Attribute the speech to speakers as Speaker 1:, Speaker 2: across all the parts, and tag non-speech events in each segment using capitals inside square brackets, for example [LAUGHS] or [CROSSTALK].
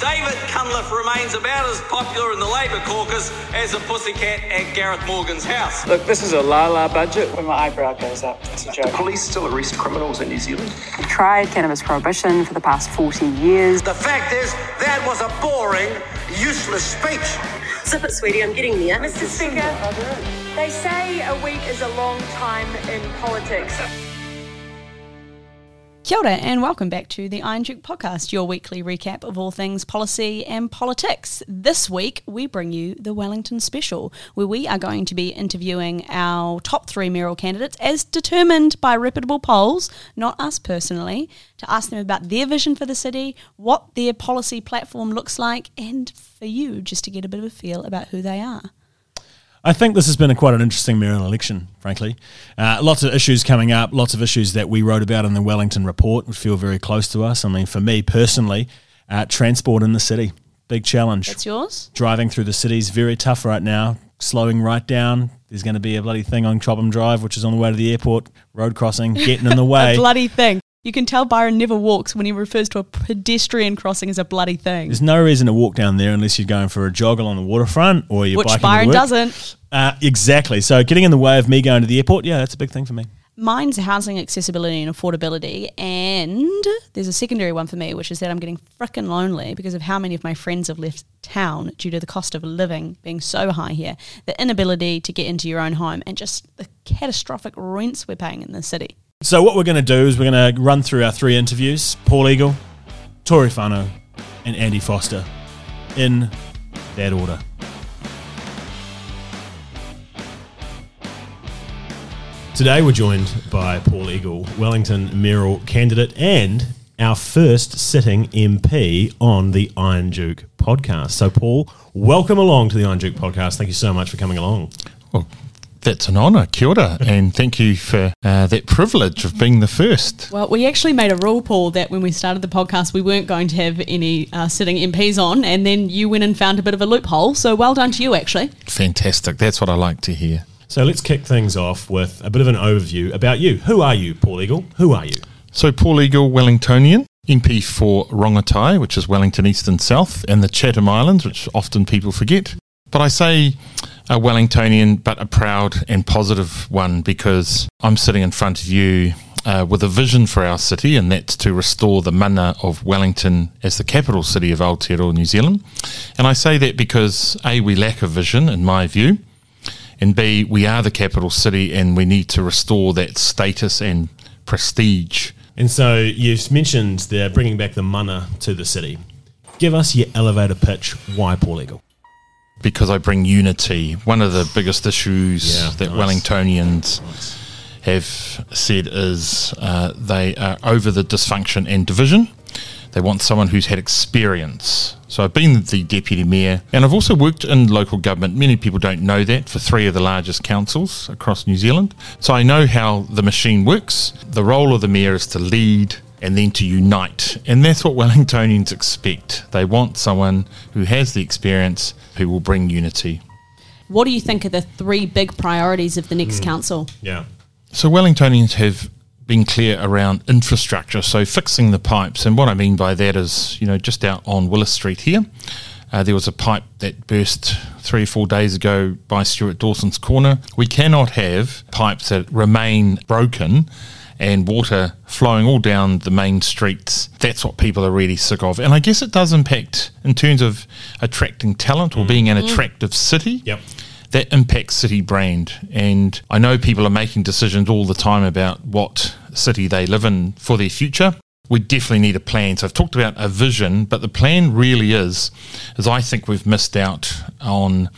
Speaker 1: David Cunliffe remains about as popular in the Labour caucus as a pussycat at Gareth Morgan's house.
Speaker 2: Look, this is a la la budget.
Speaker 3: When my eyebrow goes up, it's a joke.
Speaker 4: The Police still arrest criminals in New Zealand.
Speaker 5: We tried cannabis prohibition for the past 40 years.
Speaker 1: The fact is, that was a boring, useless speech.
Speaker 6: Zip it, sweetie, I'm getting there.
Speaker 7: Mr. Speaker, they say a week is a long time in politics.
Speaker 8: Kia ora and welcome back to the Iron Duke podcast, your weekly recap of all things policy and politics. This week, we bring you the Wellington Special, where we are going to be interviewing our top three mayoral candidates as determined by reputable polls, not us personally, to ask them about their vision for the city, what their policy platform looks like, and for you just to get a bit of a feel about who they are.
Speaker 9: I think this has been a quite an interesting mayoral election, frankly. Uh, lots of issues coming up, lots of issues that we wrote about in the Wellington report, which feel very close to us. I mean, for me personally, uh, transport in the city, big challenge.
Speaker 8: That's yours?
Speaker 9: Driving through the city is very tough right now, slowing right down. There's going to be a bloody thing on Cobham Drive, which is on the way to the airport, road crossing, getting in the [LAUGHS] way.
Speaker 8: a bloody thing. You can tell Byron never walks when he refers to a pedestrian crossing as a bloody thing.
Speaker 9: There's no reason to walk down there unless you're going for a jog along the waterfront or you're
Speaker 8: Which
Speaker 9: biking
Speaker 8: Byron doesn't.
Speaker 9: Uh, exactly. So getting in the way of me going to the airport, yeah, that's a big thing for me.
Speaker 8: Mine's housing accessibility and affordability, and there's a secondary one for me, which is that I'm getting frickin' lonely because of how many of my friends have left town due to the cost of living being so high here, the inability to get into your own home, and just the catastrophic rents we're paying in the city.
Speaker 9: So what we're going to do is we're going to run through our three interviews: Paul Eagle, Tory Whanau, and Andy Foster, in that order. Today we're joined by Paul Eagle, Wellington mayoral candidate, and our first sitting MP on the Iron Duke podcast. So, Paul, welcome along to the Iron Duke podcast. Thank you so much for coming along.
Speaker 10: Well, that's an honour, kia ora, and thank you for uh, that privilege of being the first.
Speaker 8: Well, we actually made a rule, Paul, that when we started the podcast, we weren't going to have any uh, sitting MPs on, and then you went and found a bit of a loophole. So well done to you, actually.
Speaker 10: Fantastic, that's what I like to hear.
Speaker 9: So let's kick things off with a bit of an overview about you. Who are you, Paul Eagle? Who are you?
Speaker 10: So, Paul Eagle, Wellingtonian, MP for Rongotai, which is Wellington East and South, and the Chatham Islands, which often people forget. But I say a Wellingtonian, but a proud and positive one because I'm sitting in front of you uh, with a vision for our city, and that's to restore the mana of Wellington as the capital city of Aotearoa, New Zealand. And I say that because A, we lack a vision, in my view, and B, we are the capital city and we need to restore that status and prestige.
Speaker 9: And so you've mentioned they're bringing back the mana to the city. Give us your elevator pitch. Why Paul Eagle?
Speaker 10: Because I bring unity. One of the biggest issues
Speaker 9: Yeah,
Speaker 10: that
Speaker 9: nice.
Speaker 10: Wellingtonians have said is uh, they are over the dysfunction and division. They want someone who's had experience. So I've been the deputy mayor and I've also worked in local government. Many people don't know that for three of the largest councils across New Zealand. So I know how the machine works. The role of the mayor is to lead and then to unite. And that's what Wellingtonians expect. They want someone who has the experience who will bring unity.
Speaker 8: What do you think are the three big priorities of the next council?
Speaker 9: Yeah.
Speaker 10: So Wellingtonians have been clear around infrastructure, so fixing the pipes. And what I mean by that is, you know, just out on Willis Street here, uh, there was a pipe that burst three or four days ago by Stewart Dawson's Corner. We cannot have pipes that remain broken and water flowing all down the main streets. That's what people are really sick of. And I guess it does impact in terms of attracting talent or being an attractive city
Speaker 9: Yep.
Speaker 10: that impacts city brand. And I know people are making decisions all the time about what city they live in for their future. We definitely need a plan. So I've talked about a vision, but the plan really is, is I think we've missed out on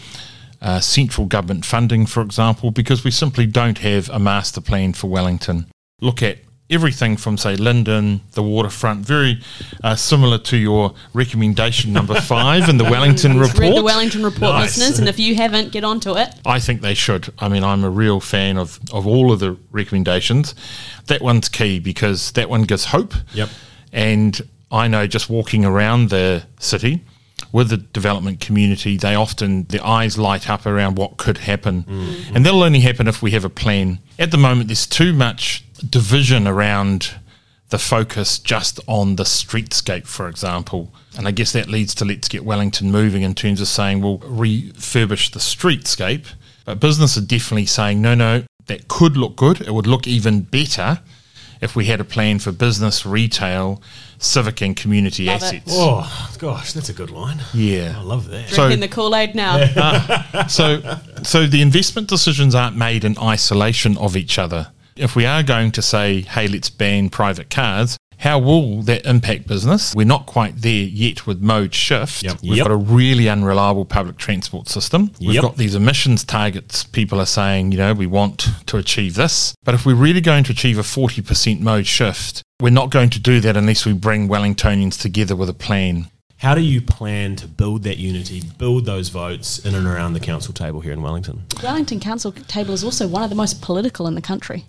Speaker 10: uh, central government funding, for example, because we simply don't have a master plan for Wellington. Look at everything from, say, Linden, the waterfront, very uh, similar to your recommendation number [LAUGHS] five in the Wellington report.
Speaker 8: Read the Wellington Report,
Speaker 9: Nice.
Speaker 8: listeners, and if you haven't, get onto it.
Speaker 10: I think they should. I mean, I'm a real fan of, of all of the recommendations. That one's key because that one gives hope.
Speaker 9: Yep.
Speaker 10: And I know just walking around the city with the development community, they often, their eyes light up around what could happen. Mm. Mm. And that'll only happen if we have a plan. At the moment, there's too much division around the focus just on the streetscape, for example. And I guess that leads to Let's Get Wellington moving in terms of saying we'll refurbish the streetscape. But business are definitely saying, no, no, that could look good. It would look even better if we had a plan for business, retail, civic, and community
Speaker 8: Love it.
Speaker 10: assets.
Speaker 9: Oh gosh, that's a good line.
Speaker 10: Yeah.
Speaker 9: I love that.
Speaker 10: So-
Speaker 8: Drinking the Kool Aid now. Ah.
Speaker 10: so so the investment decisions aren't made in isolation of each other. If we are going to say, hey, let's ban private cars, how will that impact business? We're not quite there yet with mode shift.
Speaker 9: Yep.
Speaker 10: We've
Speaker 9: Yep.
Speaker 10: got a really unreliable public transport system. We've
Speaker 9: Yep.
Speaker 10: got these emissions targets. People are saying, you know, we want to achieve this. But if we're really going to achieve a 40% mode shift, we're not going to do that unless we bring Wellingtonians together with a plan.
Speaker 9: How do you plan to build that unity, build those votes in and around the council table here in Wellington?
Speaker 8: Wellington Council table is also one of the most political in the country.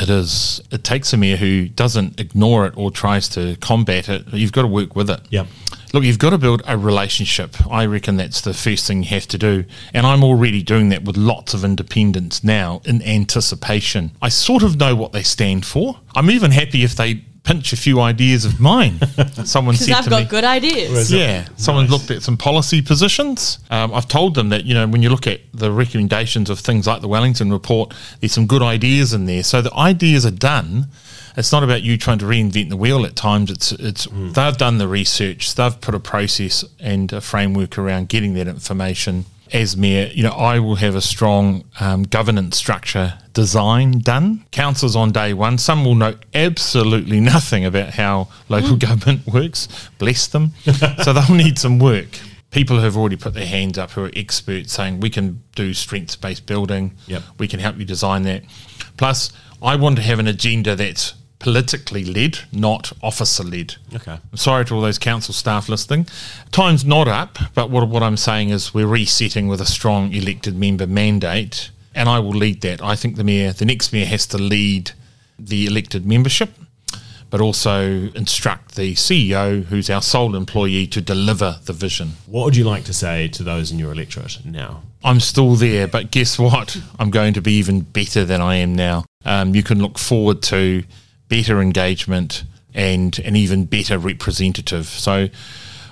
Speaker 10: It is. It takes a mayor who doesn't ignore it or tries to combat it. You've got to work with it.
Speaker 9: Yep.
Speaker 10: Look, you've got to build a relationship. I reckon that's the first thing you have to do. And I'm already doing that with lots of independents now in anticipation. I sort of know what they stand for. I'm even happy if they pinch a few ideas of mine. [LAUGHS] Someone
Speaker 8: Because
Speaker 10: said
Speaker 8: I've
Speaker 10: to
Speaker 8: got
Speaker 10: me,
Speaker 8: good ideas.
Speaker 10: yeah, someone looked at some policy positions. Um, I've told them that you know when you look at the recommendations of things like the Wellington report, there's some good ideas in there. So the ideas are done. It's not about you trying to reinvent the wheel. At times, it's it's they've done the research, they've put a process and a framework around getting that information. As mayor, you know, I will have a strong um, governance structure design done. Councils on day one, some will know absolutely nothing about how local [LAUGHS] government works. Bless them. [LAUGHS] so they'll need some work. People who have already put their hands up who are experts saying we can do strengths based building.
Speaker 9: Yep.
Speaker 10: We can help you design that. Plus, I want to have an agenda that's politically led, not officer led.
Speaker 9: Okay.
Speaker 10: I'm sorry to all those council staff listening. Time's not up, but what, what I'm saying is we're resetting with a strong elected member mandate, and I will lead that. I think the mayor, the next mayor, has to lead the elected membership, but also instruct the CEO, who's our sole employee, to deliver the vision.
Speaker 9: What would you like to say to those in your electorate now?
Speaker 10: I'm still there, but guess what? I'm going to be even better than I am now. Um, you can look forward to better engagement and an even better representative. So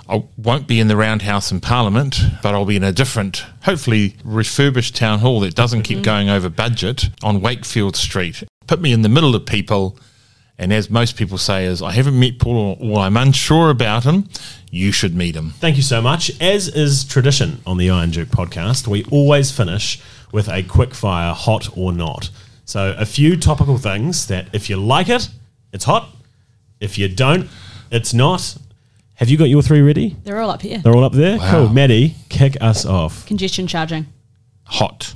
Speaker 10: I won't be in the roundhouse in Parliament, but I'll be in a different, hopefully refurbished town hall that doesn't keep mm-hmm. going over budget on Wakefield Street. Put me in the middle of people. And as most people say, is I haven't met Paul or I'm unsure about him. You should meet him.
Speaker 9: Thank you so much. As is tradition on the Iron Duke podcast, we always finish with a quick fire hot or not. So, a few topical things that if you like it, it's hot. If you don't, it's not. Have you got your three ready?
Speaker 8: They're all up here.
Speaker 9: They're all up there? Cool. Maddie, kick us off.
Speaker 8: Congestion charging.
Speaker 10: Hot.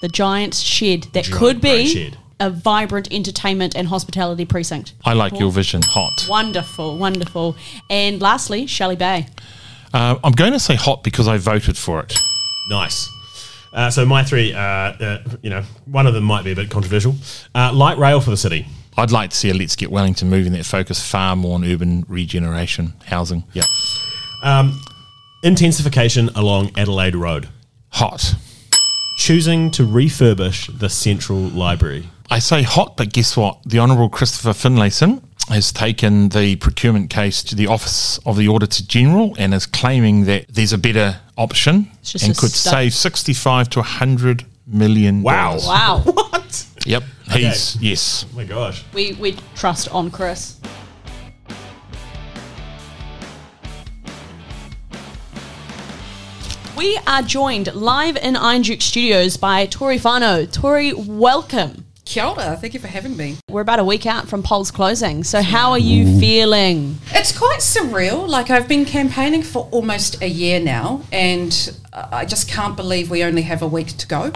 Speaker 8: The giant shed that
Speaker 9: Giant
Speaker 8: could be
Speaker 9: shed.
Speaker 8: a vibrant entertainment and hospitality precinct.
Speaker 10: I like your vision. Hot.
Speaker 8: Wonderful, wonderful. And lastly, Shelley Bay.
Speaker 10: Uh, I'm going to say hot because I voted for it.
Speaker 9: Nice. Uh, so, my three, uh, uh, you know, one of them might be a bit controversial. Uh, light rail for the city.
Speaker 10: I'd like to see a Let's Get Wellington moving that focus far more on urban regeneration, housing.
Speaker 9: Yeah. Um, intensification along Adelaide Road.
Speaker 10: Hot.
Speaker 9: Choosing to refurbish the Central Library.
Speaker 10: I say hot, but guess what? The Honourable Christopher Finlayson has taken the procurement case to the Office of the Auditor General and is claiming that there's a better option and could
Speaker 8: stuff.
Speaker 10: save 65 to 100 million.
Speaker 9: Wow.
Speaker 10: dollars.
Speaker 8: Wow. [LAUGHS]
Speaker 9: What?
Speaker 10: Yep. He's, yes.
Speaker 9: Oh my gosh.
Speaker 8: we, we trust on Chris. We are joined live in Iron Duke Studios by Tory Whanau. Tory, welcome.
Speaker 11: Kia ora, thank you for having me.
Speaker 8: We're about a week out from polls closing, so how are you feeling?
Speaker 11: It's quite surreal. Like, I've been campaigning for almost a year now, and I just can't believe we only have a week to go.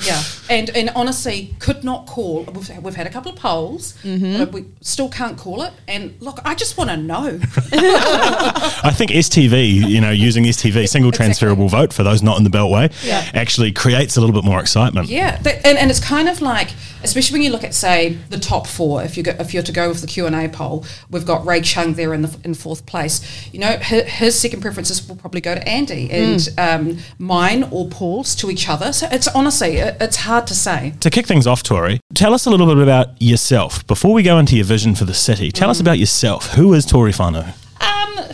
Speaker 11: Yeah. And and honestly, could not call. We've, we've had a couple of polls, mm-hmm. but we still can't call it. And look, I just want to know. [LAUGHS]
Speaker 12: I think STV, you know, using STV, single transferable vote for those not in the Beltway,
Speaker 11: Yeah.
Speaker 12: actually creates a little bit more excitement.
Speaker 11: Yeah, that, and, and it's kind of like, especially when you look at say the top four. If you go, if you're to go with the Q and A poll, we've got Ray Chung there in the in fourth place. You know, his, his second preferences will probably go to Andy, and um, um, mine or Paul's to each other. So it's honestly, it, it's hard to say.
Speaker 12: To kick things off, Tory, tell us a little bit about yourself. Before we go into your vision for the city, tell
Speaker 11: Mm.
Speaker 12: us about yourself. Who is Tory
Speaker 11: Whanau?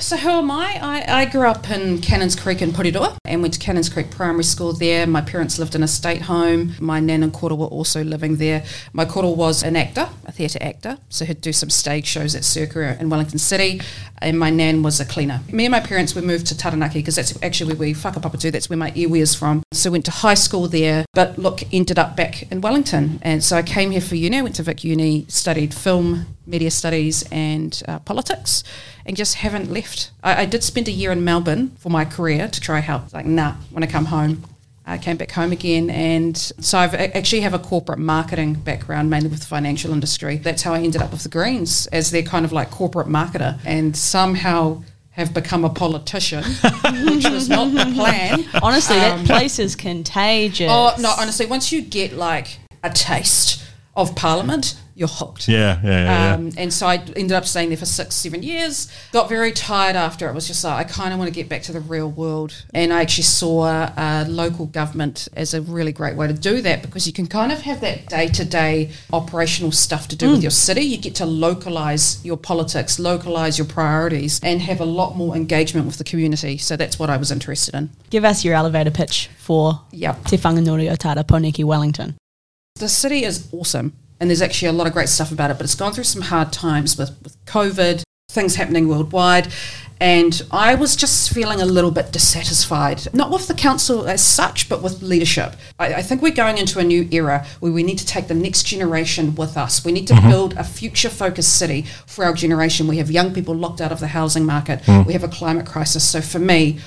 Speaker 11: So who am I? I? I grew up in Cannons Creek in Porirua and went to Cannons Creek Primary School there. My parents lived in a state home. My nan and koro were also living there. My koro was an actor, a theatre actor, so he'd do some stage shows at Circa in Wellington City, and my nan was a cleaner. Me and my parents, we moved to Taranaki because that's actually where we whakapapa to, that's where my iwi is from. So went to high school there, but look, ended up back in Wellington. And so I came here for uni, went to Vic Uni, studied film, media studies and uh, politics and just haven't left. I, I did spend a year in Melbourne for my career to try help. Like, nah, when I come home, I came back home again, and so I've I actually have a corporate marketing background, mainly with the financial industry. That's how I ended up with the Greens as their kind of like corporate marketer, and somehow have become a politician, [LAUGHS] which was not the plan.
Speaker 8: Honestly, that
Speaker 11: Um,
Speaker 8: place is contagious.
Speaker 11: Oh no, honestly, once you get like a taste of Parliament, you're hooked.
Speaker 12: Yeah, yeah, yeah.
Speaker 11: Um, and so I ended up staying there for six, seven years. Got very tired after. It was just like I kind of want to get back to the real world. And I actually saw uh, local government as a really great way to do that because you can kind of have that day to day operational stuff to do with
Speaker 8: Mm.
Speaker 11: your city. You get to localize your politics, localize your priorities, and have a lot more engagement with the community. So that's what I was interested in.
Speaker 8: Give us your elevator pitch for
Speaker 11: Yep.
Speaker 8: Te Whanganui o Tara Pōneke Wellington.
Speaker 11: The city is awesome, and there's actually a lot of great stuff about it, but it's gone through some hard times with, with COVID, things happening worldwide, and I was just feeling a little bit dissatisfied, not with the council as such, but with leadership. I, I think we're going into a new era where we need to take the next generation with us. We need to
Speaker 13: Mhm.
Speaker 11: build a future focused city for our generation. We have young people locked out of the housing market,
Speaker 13: Mm.
Speaker 11: we have a climate crisis. So for me,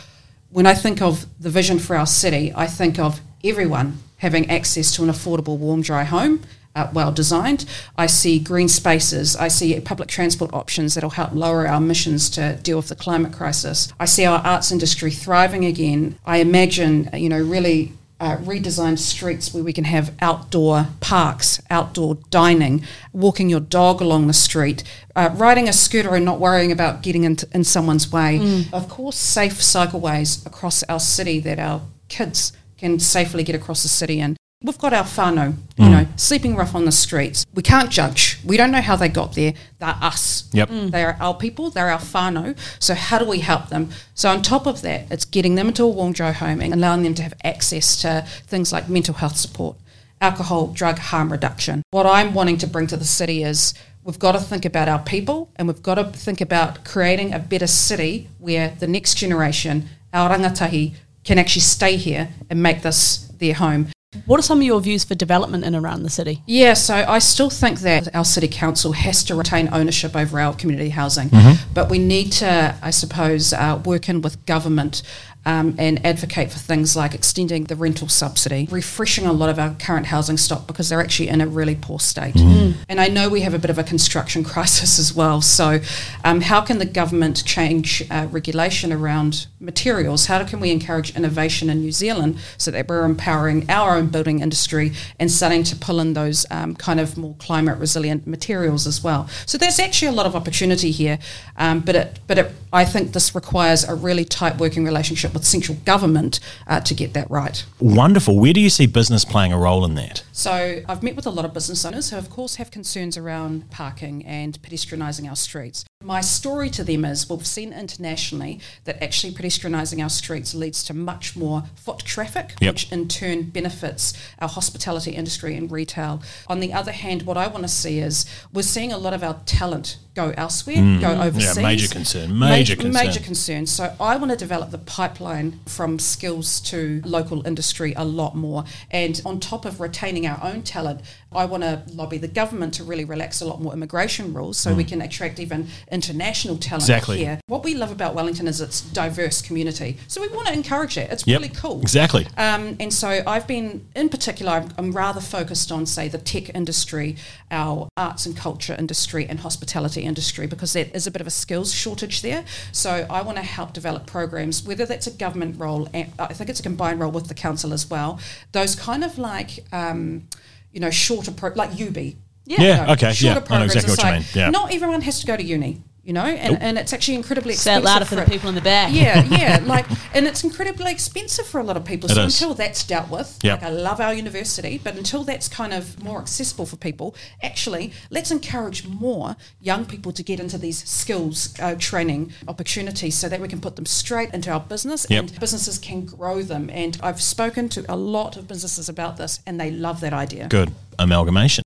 Speaker 11: when I think of the vision for our city, I think of everyone having access to an affordable, warm, dry home, uh, well designed. I see green spaces. I see public transport options that'll help lower our emissions to deal with the climate crisis. I see our arts industry thriving again. I imagine, uh, you know, really. Uh, redesigned streets where we can have outdoor parks, outdoor dining, walking your dog along the street, uh, riding a scooter and not worrying about getting into, in someone's way.
Speaker 8: Mm.
Speaker 11: Of course, safe cycleways across our city that our kids can safely get across the city in. We've got our whānau, you
Speaker 12: Mm.
Speaker 11: know, sleeping rough on the streets. We can't judge. We don't know how they got there. They're us.
Speaker 12: Yep. Mm.
Speaker 11: They are our people. They're our whānau. So how do we help them? So on top of that, it's getting them into a warm, dry home and allowing them to have access to things like mental health support, alcohol, drug harm reduction. What I'm wanting to bring to the city is we've got to think about our people and we've got to think about creating a better city where the next generation, our rangatahi, can actually stay here and make this their home.
Speaker 8: What are some of your views for development in and around the city?
Speaker 11: Yeah, so I still think that our city council has to retain ownership over our community housing,
Speaker 8: Mhm.
Speaker 11: but we need to, I suppose, uh, work in with government. Um, and advocate for things like extending the rental subsidy, refreshing a lot of our current housing stock because they're actually in a really poor state.
Speaker 8: Mm.
Speaker 11: And I know we have a bit of a construction [LAUGHS] crisis as well. So, um, how can the government change uh, regulation around materials? How can we encourage innovation in New Zealand so that we're empowering our own building industry and starting to pull in those um, kind of more climate resilient materials as well? So, there's actually a lot of opportunity here, um, but it, but it, I think this requires a really tight working relationship with central government uh, to get that right.
Speaker 12: Wonderful. Where do you see business playing a role in that?
Speaker 11: So I've met with a lot of business owners who, of course, have concerns around parking and pedestrianising our streets. My story to them is we've seen internationally that actually pedestrianising our streets leads to much more foot traffic,
Speaker 12: Yep.
Speaker 11: which in turn benefits our hospitality industry and retail. On the other hand, what I want to see is we're seeing a lot of our talent go elsewhere,
Speaker 12: Mm.
Speaker 11: go
Speaker 12: Yeah,
Speaker 11: overseas.
Speaker 12: major concern, major concern.
Speaker 11: Major concern. So I want to develop the pipeline from skills to local industry a lot more. And on top of retaining our own talent, I want to lobby the government to really relax a lot more immigration rules so we
Speaker 12: Mm.
Speaker 11: can attract even international talent
Speaker 12: Exactly.
Speaker 11: here. What we love about Wellington is its diverse community. So we want to encourage it. It's
Speaker 12: Yep,
Speaker 11: really cool.
Speaker 12: exactly.
Speaker 11: Um, and so I've been, in particular, I'm, I'm rather focused on, say, the tech industry, our arts and culture industry, and hospitality industry, because there is a bit of a skills shortage there. So I want to help develop programs, whether that's a government role, I think it's a combined role with the council as well. Those kind of like, um, you know, shorter, pro- like UB.
Speaker 12: Yeah. Yeah, okay, yeah,
Speaker 11: shorter
Speaker 12: I know exactly what you mean, yeah.
Speaker 11: Not everyone has to go to uni. You know, and, and it's actually incredibly expensive.
Speaker 8: Say it
Speaker 11: expensive
Speaker 8: louder for the people in the back.
Speaker 11: Yeah, [LAUGHS] yeah, like, and it's incredibly expensive for a lot of people.
Speaker 12: It
Speaker 11: so
Speaker 12: is.
Speaker 11: until that's dealt with,
Speaker 12: Yep.
Speaker 11: like I love our university, but until that's kind of more accessible for people, actually, let's encourage more young people to get into these skills uh, training opportunities so that we can put them straight into our business
Speaker 12: Yep.
Speaker 11: and businesses can grow them. And I've spoken to a lot of businesses about this, and they love that idea.
Speaker 12: Good amalgamation.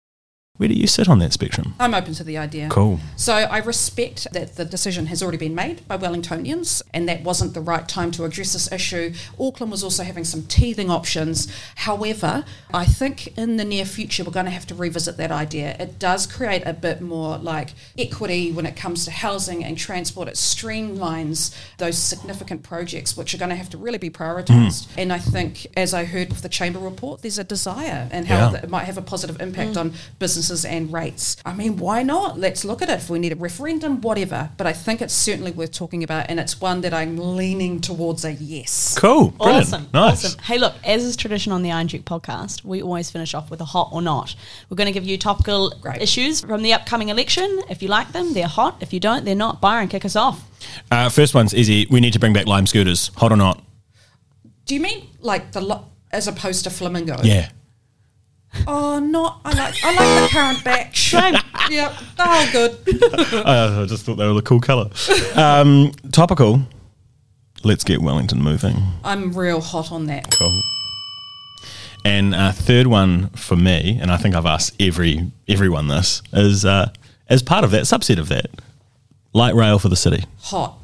Speaker 12: Where do you sit on that spectrum?
Speaker 11: I'm open to the idea.
Speaker 12: Cool.
Speaker 11: So I respect that the decision has already been made by Wellingtonians and that wasn't the right time to address this issue. Auckland was also having some teething options. However, I think in the near future we're going to have to revisit that idea. It does create a bit more like equity when it comes to housing and transport. It streamlines those significant projects which are going to have to really be prioritised. Hmm. And I think, as I heard with the Chamber report, there's a desire and how
Speaker 12: Yeah.
Speaker 11: it might have a positive impact hmm. on businesses and rates. I mean, why not? Let's look at it. If we need a referendum, whatever. But I think it's certainly worth talking about, and it's one that I'm leaning towards a yes.
Speaker 12: Cool. Brilliant.
Speaker 8: Awesome.
Speaker 12: Nice.
Speaker 8: Awesome. Hey, look, as is tradition on the Iron Duke podcast, we always finish off with a hot or not. We're going to give you topical
Speaker 11: Great.
Speaker 8: issues from the upcoming election. If you like them, they're hot. If you don't, they're not. Byron, kick us off.
Speaker 12: Uh, first one's easy. We need to bring back lime scooters. Hot or not?
Speaker 11: Do you mean like the lo- as opposed to flamingo?
Speaker 12: Yeah.
Speaker 11: Oh, not. I like. I like the current batch. [LAUGHS] yep. Oh, good.
Speaker 12: I just thought they were the cool colour. Um, topical. Let's get Wellington moving.
Speaker 11: I'm real hot on that.
Speaker 12: Cool. And uh, third one for me, and I think I've asked every everyone this is uh, as part of that subset of that, light rail for the city.
Speaker 11: Hot.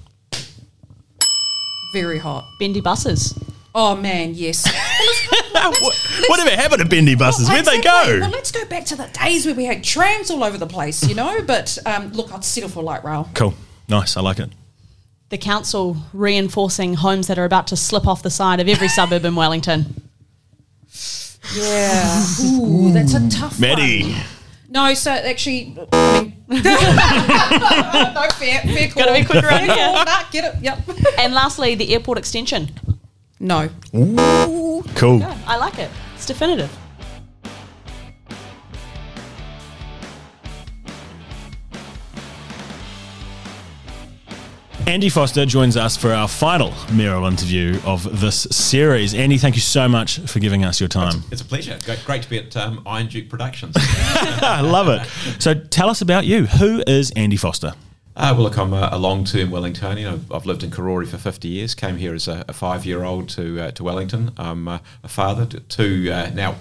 Speaker 11: Very hot.
Speaker 8: Bendy buses.
Speaker 11: Oh man, yes. [LAUGHS] [LAUGHS]
Speaker 12: Whatever happened to bendy buses? Where'd they go?
Speaker 11: Well, let's go back to the days where we had trams all over the place, you know. But um, look, I'd settle for light rail.
Speaker 12: Cool. Nice. I like it.
Speaker 8: The council reinforcing homes that are about to slip off the side of every suburb in Wellington.
Speaker 11: Yeah. Ooh, that's a tough
Speaker 12: Maddie.
Speaker 11: one. No, so actually, I mean, [LAUGHS] no, fair, fair call.
Speaker 8: Gotta be quick around here.
Speaker 11: Nah, get it. Yep.
Speaker 8: And lastly, the airport extension.
Speaker 11: No.
Speaker 12: Ooh, Cool.
Speaker 8: I like it. It's definitive.
Speaker 9: Andy Foster joins us for our final mayoral interview of this series. Andy, thank you so much for giving us your time.
Speaker 13: It's a pleasure. Great, great to be at um, Iron Duke Productions. [LAUGHS]
Speaker 9: I love it. So tell us about you. Who is Andy Foster?
Speaker 13: Uh, well, look, I'm a, a long-term Wellingtonian. I've, I've lived in Karori for 50 years. Came here as a, a five-year-old to uh, to Wellington. I'm uh, a father to, to uh, now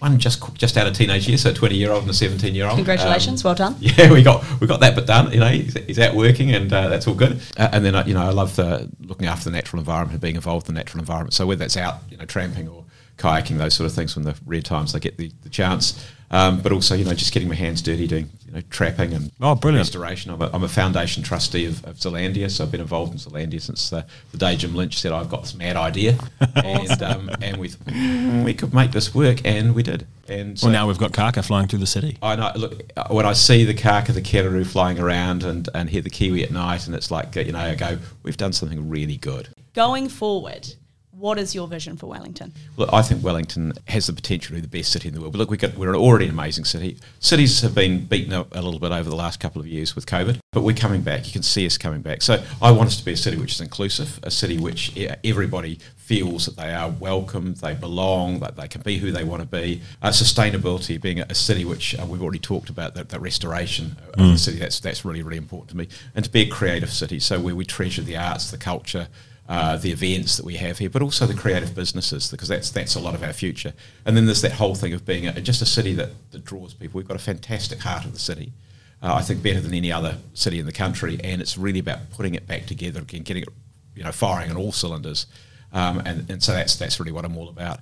Speaker 13: one just just out of teenage years, so a 20-year-old and a 17-year-old.
Speaker 8: Congratulations. well done. [LAUGHS]
Speaker 13: Yeah, we got we got that bit done. You know, he's, he's out working, and uh, that's all good. Uh, and then you know, I love the looking after the natural environment and being involved in the natural environment. So whether that's out, you know, tramping or kayaking, those sort of things, when the rare times I get the, the chance. Um, but also, you know, just getting my hands dirty, doing you know trapping and
Speaker 9: Oh, brilliant.
Speaker 13: restoration. I'm a, I'm a foundation trustee of, of Zealandia, so I've been involved in Zealandia since the, the day Jim Lynch said I've got this mad idea, [LAUGHS] and um, and we thought, "Mm, we could make this work, and we did. And so
Speaker 9: Well, now we've got Kaka flying through the city.
Speaker 13: I know. Look, uh, when I see the Kaka, the Kereru flying around, and, and hear the Kiwi at night, and it's like you know, I go, we've done something really good.
Speaker 8: Going forward, what is your vision for Wellington?
Speaker 13: Well, I think Wellington has the potential to be the best city in the world. But look, we got, we're already an amazing city. Cities have been beaten up a little bit over the last couple of years with COVID, but we're coming back. You can see us coming back. So I want us to be a city which is inclusive, a city which e- everybody feels that they are welcome, they belong, that they can be who they want to be. Uh, sustainability, being a, a city which uh, we've already talked about, that, that restoration of
Speaker 9: Mm.
Speaker 13: the city, that's, that's really, really important to me. And to be a creative city, so where we treasure the arts, the culture, uh, the events that we have here, but also the creative businesses, because that's that's a lot of our future. And then there's that whole thing of being a, just a city that, that draws people. We've got a fantastic heart of the city. Uh, I think better than any other city in the country, and it's really about putting it back together again, getting it, you know, firing on all cylinders. Um, and, and so that's that's really what I'm all about.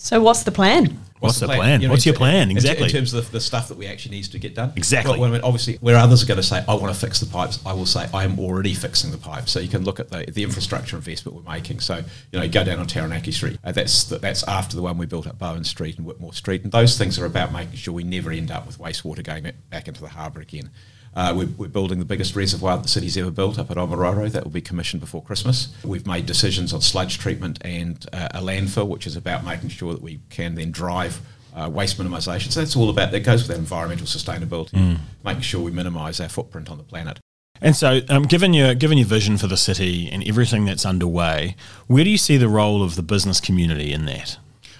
Speaker 8: So, what's the plan?
Speaker 9: What's the plan?
Speaker 13: You know,
Speaker 9: What's
Speaker 13: in-
Speaker 9: your plan?
Speaker 13: in-
Speaker 9: Exactly.
Speaker 13: In terms of the, the stuff that we actually need to get done.
Speaker 9: Exactly.
Speaker 13: Well, when- obviously, where others are going to say, I want to fix the pipes, I will say, I am already fixing the pipes. So you can look at the, the infrastructure investment we're making. So, you know, you go down on Taranaki Street. Uh, that's that's after the one we built at Bowen Street and Whitmore Street. And those things are about making sure we never end up with wastewater going back- back into the harbour again. Uh, we're, we're building the biggest reservoir the city's ever built up at Omaroro. That will be commissioned before Christmas. We've made decisions on sludge treatment and uh, a landfill, which is about making sure that we can then drive uh, waste minimisation. So that's all about, that goes with that environmental sustainability,
Speaker 9: Mm.
Speaker 13: making sure we minimise our footprint on the planet.
Speaker 9: And so, um, given your given your vision for the city and everything that's underway, where do you see the role of the business community in that?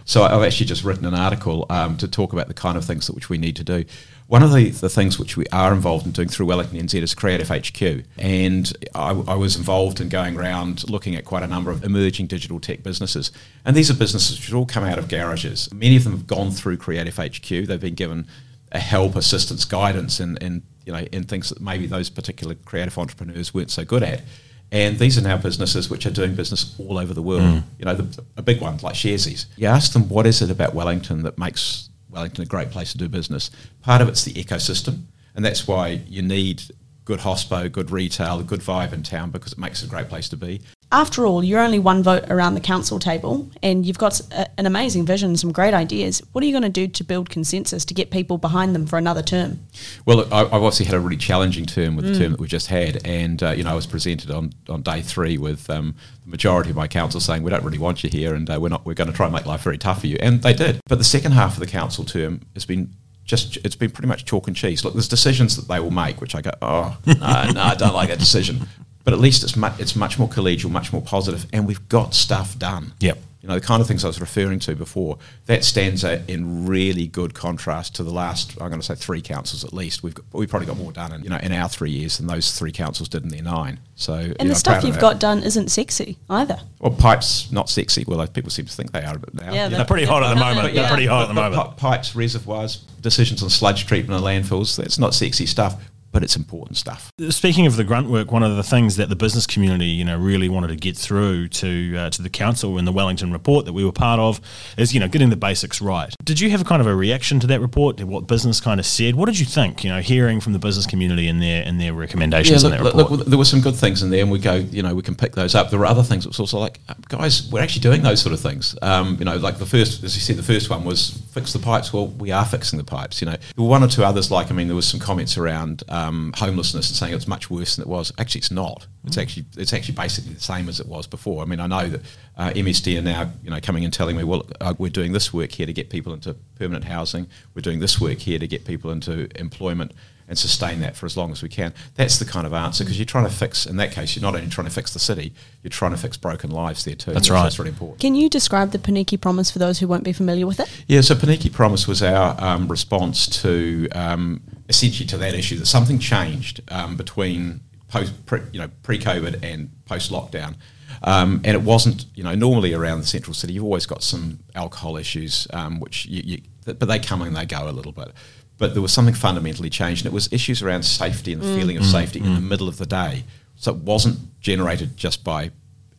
Speaker 13: So I've actually just written an article um, to talk about the kind of things that which we need to do. One of the, the things which we are involved in doing through Wellington NZ is Creative HQ. And I, I was involved in going around looking at quite a number of emerging digital tech businesses. And these are businesses which all come out of garages. Many of them have gone through Creative HQ. They've been given a help, assistance, guidance in, you know, in things that maybe those particular creative entrepreneurs weren't so good at. And these are now businesses which are doing business all over the world.
Speaker 9: Mm.
Speaker 13: You know, the, a big one like Sharesies. You ask them what is it about Wellington that makes Wellington a great place to do business. Part of it's the ecosystem, and that's why you need good hospo, good retail, a good vibe in town because it makes it a great place to be.
Speaker 8: After all, you're only one vote around the council table, and you've got a, an amazing vision, some great ideas. What are you going to do to build consensus to get people behind them for another term?
Speaker 13: Well, look, I, I've obviously had a really challenging term with
Speaker 8: Mm.
Speaker 13: the term that we just had, and uh, you know I was presented on, on day three with um, the majority of my council saying we don't really want you here, and uh, we're not we're going to try and make life very tough for you, and they did. But the second half of the council term has been just it's been pretty much chalk and cheese. Look, there's decisions that they will make, which I go, oh no, no, I don't like that decision. But at least it's mu- it's much more collegial, much more positive, and we've got stuff done.
Speaker 9: Yep.
Speaker 13: You know, the kind of things I was referring to before, that stands in really good contrast to the last, I'm going to say three councils at least. We've got, we've probably got more done in, you know, in our three years than those three councils did in their nine. So, you
Speaker 8: And
Speaker 13: know,
Speaker 8: the stuff you've got done isn't sexy either.
Speaker 13: Well, pipes not sexy. Well, people seem to think they are a bit now.
Speaker 8: Yeah,
Speaker 13: You
Speaker 8: they're
Speaker 13: know,
Speaker 9: pretty hot at the [LAUGHS] moment.
Speaker 13: but
Speaker 9: They're pretty hot at the moment.
Speaker 13: but Pipes, reservoirs, decisions on sludge treatment and landfills. That's not sexy stuff, but it's important stuff.
Speaker 9: Speaking of the grunt work, one of the things that the business community, you know, really wanted to get through to uh, to the council in the Wellington report that we were part of is, you know, getting the basics right. Did you have a kind of a reaction to that report? What business kind of said? What did you think? You know, hearing from the business community and their and their recommendations in
Speaker 13: look,
Speaker 9: that report.
Speaker 13: look, there were some good things in there, and we go, you know, we can pick those up. There were other things that was also like, guys, we're actually doing those sort of things. Um, you know, like the first, as you said, the first one was fix the pipes. Well, we are fixing the pipes. You know, there were one or two others. Like, I mean, there was some comments around um, homelessness and saying it's much worse than it was. Actually, it's not. It's
Speaker 9: Mm.
Speaker 13: actually it's actually basically the same as it was before. I mean, I know that uh, MSD are now, you know, coming and telling me, well, uh, we're doing this work here to get people into permanent housing. We're doing this work here to get people into employment and sustain that for as long as we can. That's the kind of answer because you're trying to fix. In that case, you're not only trying to fix the city, you're trying to fix broken lives there too.
Speaker 9: That's right.
Speaker 13: That's really important.
Speaker 8: Can you describe the Pōneke Promise for those who won't be familiar with it?
Speaker 13: Yeah, so Pōneke Promise was our um, response to um, essentially to that issue that something changed um, between post, pre, you know, pre-COVID and post-lockdown. Um, and it wasn't, you know, normally around the central city, you've always got some alcohol issues, um, which you, you, but they come and they go a little bit. But there was something fundamentally changed, and it was issues around safety and the
Speaker 8: Mm.
Speaker 13: feeling of
Speaker 8: Mm,
Speaker 13: safety in the
Speaker 8: mm.
Speaker 13: middle of the day. So it wasn't generated just by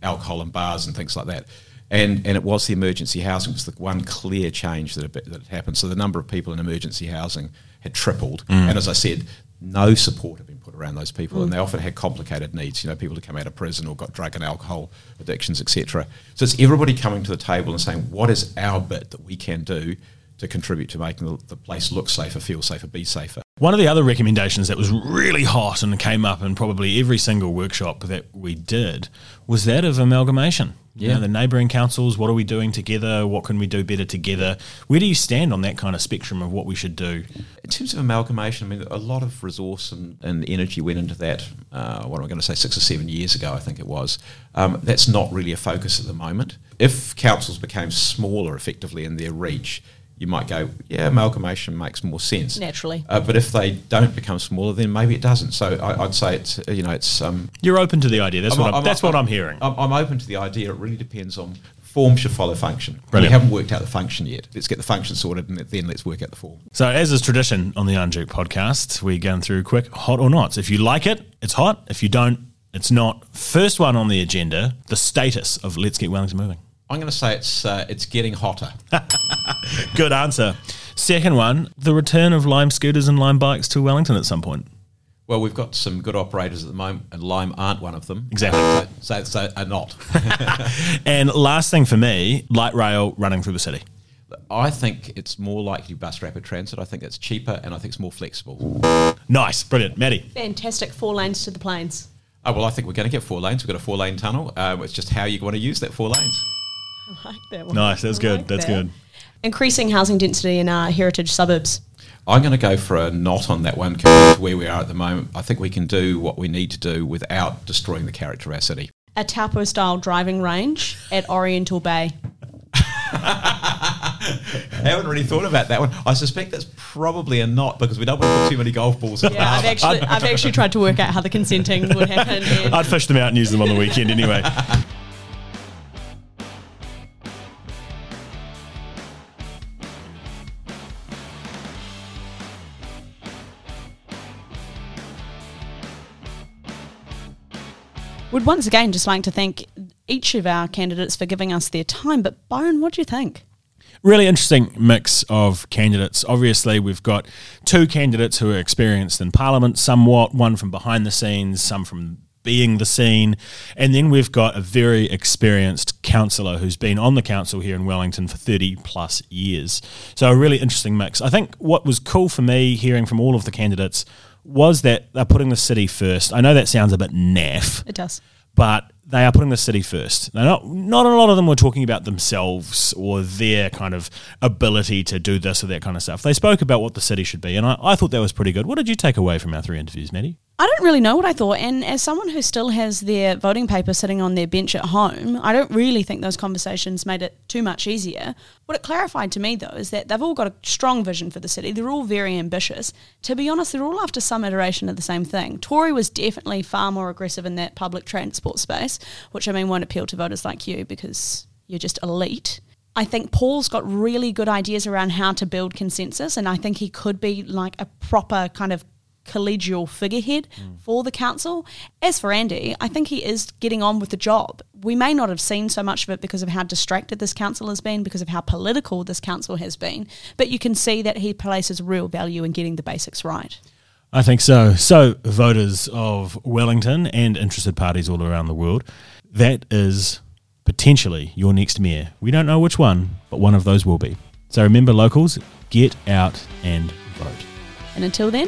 Speaker 13: alcohol and bars and things like that. And, and it was the emergency housing was the one clear change that, had be- that happened. So the number of people in emergency housing had tripled.
Speaker 9: Mm.
Speaker 13: And as I said, no support had been put around those people, and
Speaker 9: Mm.
Speaker 13: they often had complicated needs. You know, people who come out of prison or got drug and alcohol addictions, etc. So it's everybody coming to the table and saying, "What is our bit that we can do to contribute to making the, place look safer, feel safer, be safer?"
Speaker 9: One of the other recommendations that was really hot and came up in probably every single workshop that we did was that of amalgamation. You
Speaker 13: Yeah.
Speaker 9: know, the neighbouring councils, what are we doing together? What can we do better together? Where do you stand on that kind of spectrum of what we should do?
Speaker 13: In terms of amalgamation, I mean, a lot of resource and, and energy went into that. Uh, what am I going to say? Six or seven years ago, I think it was. Um, that's not really a focus at the moment. If councils became smaller, effectively in their reach, you might go, yeah, amalgamation makes more sense.
Speaker 8: Naturally.
Speaker 13: Uh, but if they don't become smaller, then maybe it doesn't. So I, I'd say it's uh, you know it's um,
Speaker 9: You're open to the idea. That's what I'm, that's what I'm hearing.
Speaker 13: I'm, I'm open to the idea. It really depends on form should follow function.
Speaker 9: Brilliant.
Speaker 13: We haven't worked out the function yet. Let's get the function sorted, and then let's work out the form.
Speaker 9: So, as is tradition on the Iron Duke podcast, we're going through quick hot or not. If you like it, it's hot. If you don't, it's not. First one on the agenda: the status of Let's Get Wellington Moving.
Speaker 13: I'm going to say it's uh, it's getting hotter. [LAUGHS]
Speaker 9: Good answer. Second one: the return of Lime scooters and Lime bikes to Wellington at some point.
Speaker 13: Well, we've got some good operators at the moment, and Lime aren't one of them.
Speaker 9: Exactly.
Speaker 13: So, so, so are not. [LAUGHS]
Speaker 9: And last thing for me: light rail running through the city.
Speaker 13: I think it's more likely bus rapid transit. I think it's cheaper, and I think it's more flexible.
Speaker 9: Nice, brilliant, Maddie.
Speaker 8: Fantastic. Four lanes to the plains.
Speaker 13: Oh, well, I think we're going to get four lanes. We've got a four lane tunnel. Um, it's just how you want to use that four lanes.
Speaker 8: I [LAUGHS] like that one.
Speaker 9: Nice. That's
Speaker 8: I
Speaker 9: good.
Speaker 8: like
Speaker 9: That's
Speaker 8: that.
Speaker 9: good.
Speaker 8: Increasing housing density in our heritage suburbs.
Speaker 13: I'm going to go for a not on that one compared to where we are at the moment. I think we can do what we need to do without destroying the character of our city.
Speaker 8: A Taupo style driving range at Oriental Bay.
Speaker 13: I [LAUGHS] haven't really thought about that one. I suspect that's probably a not because we don't want to put too many golf balls in the
Speaker 8: Yeah, I've actually I've actually tried to work out how the consenting would happen. [LAUGHS]
Speaker 9: I'd fish them out and use them on the weekend anyway.
Speaker 8: Would once again just like to thank each of our candidates for giving us their time. But Byron, what do you think?
Speaker 9: really interesting mix of candidates. Obviously, we've got two candidates who are experienced in Parliament somewhat, one from behind the scenes, some from being the scene, and then we've got a very experienced councillor who's been on the council here in Wellington for 30 plus years. So, a really interesting mix. I think what was cool for me hearing from all of the candidates was that they're putting the city first. I know that sounds a bit naff
Speaker 8: It does.
Speaker 9: but they are putting the city first. They're not not a lot of them were talking about themselves or their kind of ability to do this or that kind of stuff. They spoke about what the city should be, and I, I thought that was pretty good. What did you take away from our three interviews, Maddie?
Speaker 8: I don't really know what I thought. And as someone who still has their voting paper sitting on their bench at home, I don't really think those conversations made it too much easier. What it clarified to me, though, is that they've all got a strong vision for the city. They're all very ambitious. To be honest, they're all after some iteration of the same thing. Tory was definitely far more aggressive in that public transport space, which I mean won't appeal to voters like you because you're just elite. I think Paul's got really good ideas around how to build consensus, and I think he could be like a proper kind of collegial figurehead mm. for the council. As for Andy, I think he is getting on with the job. We may not have seen so much of it because of how distracted this council has been, because of how political this council has been, but you can see that he places real value in getting the basics right.
Speaker 9: I think so. So, voters of Wellington and interested parties all around the world, that is potentially your next mayor. We don't know which one, but one of those will be. So, remember, locals, get out and vote.
Speaker 8: And until then,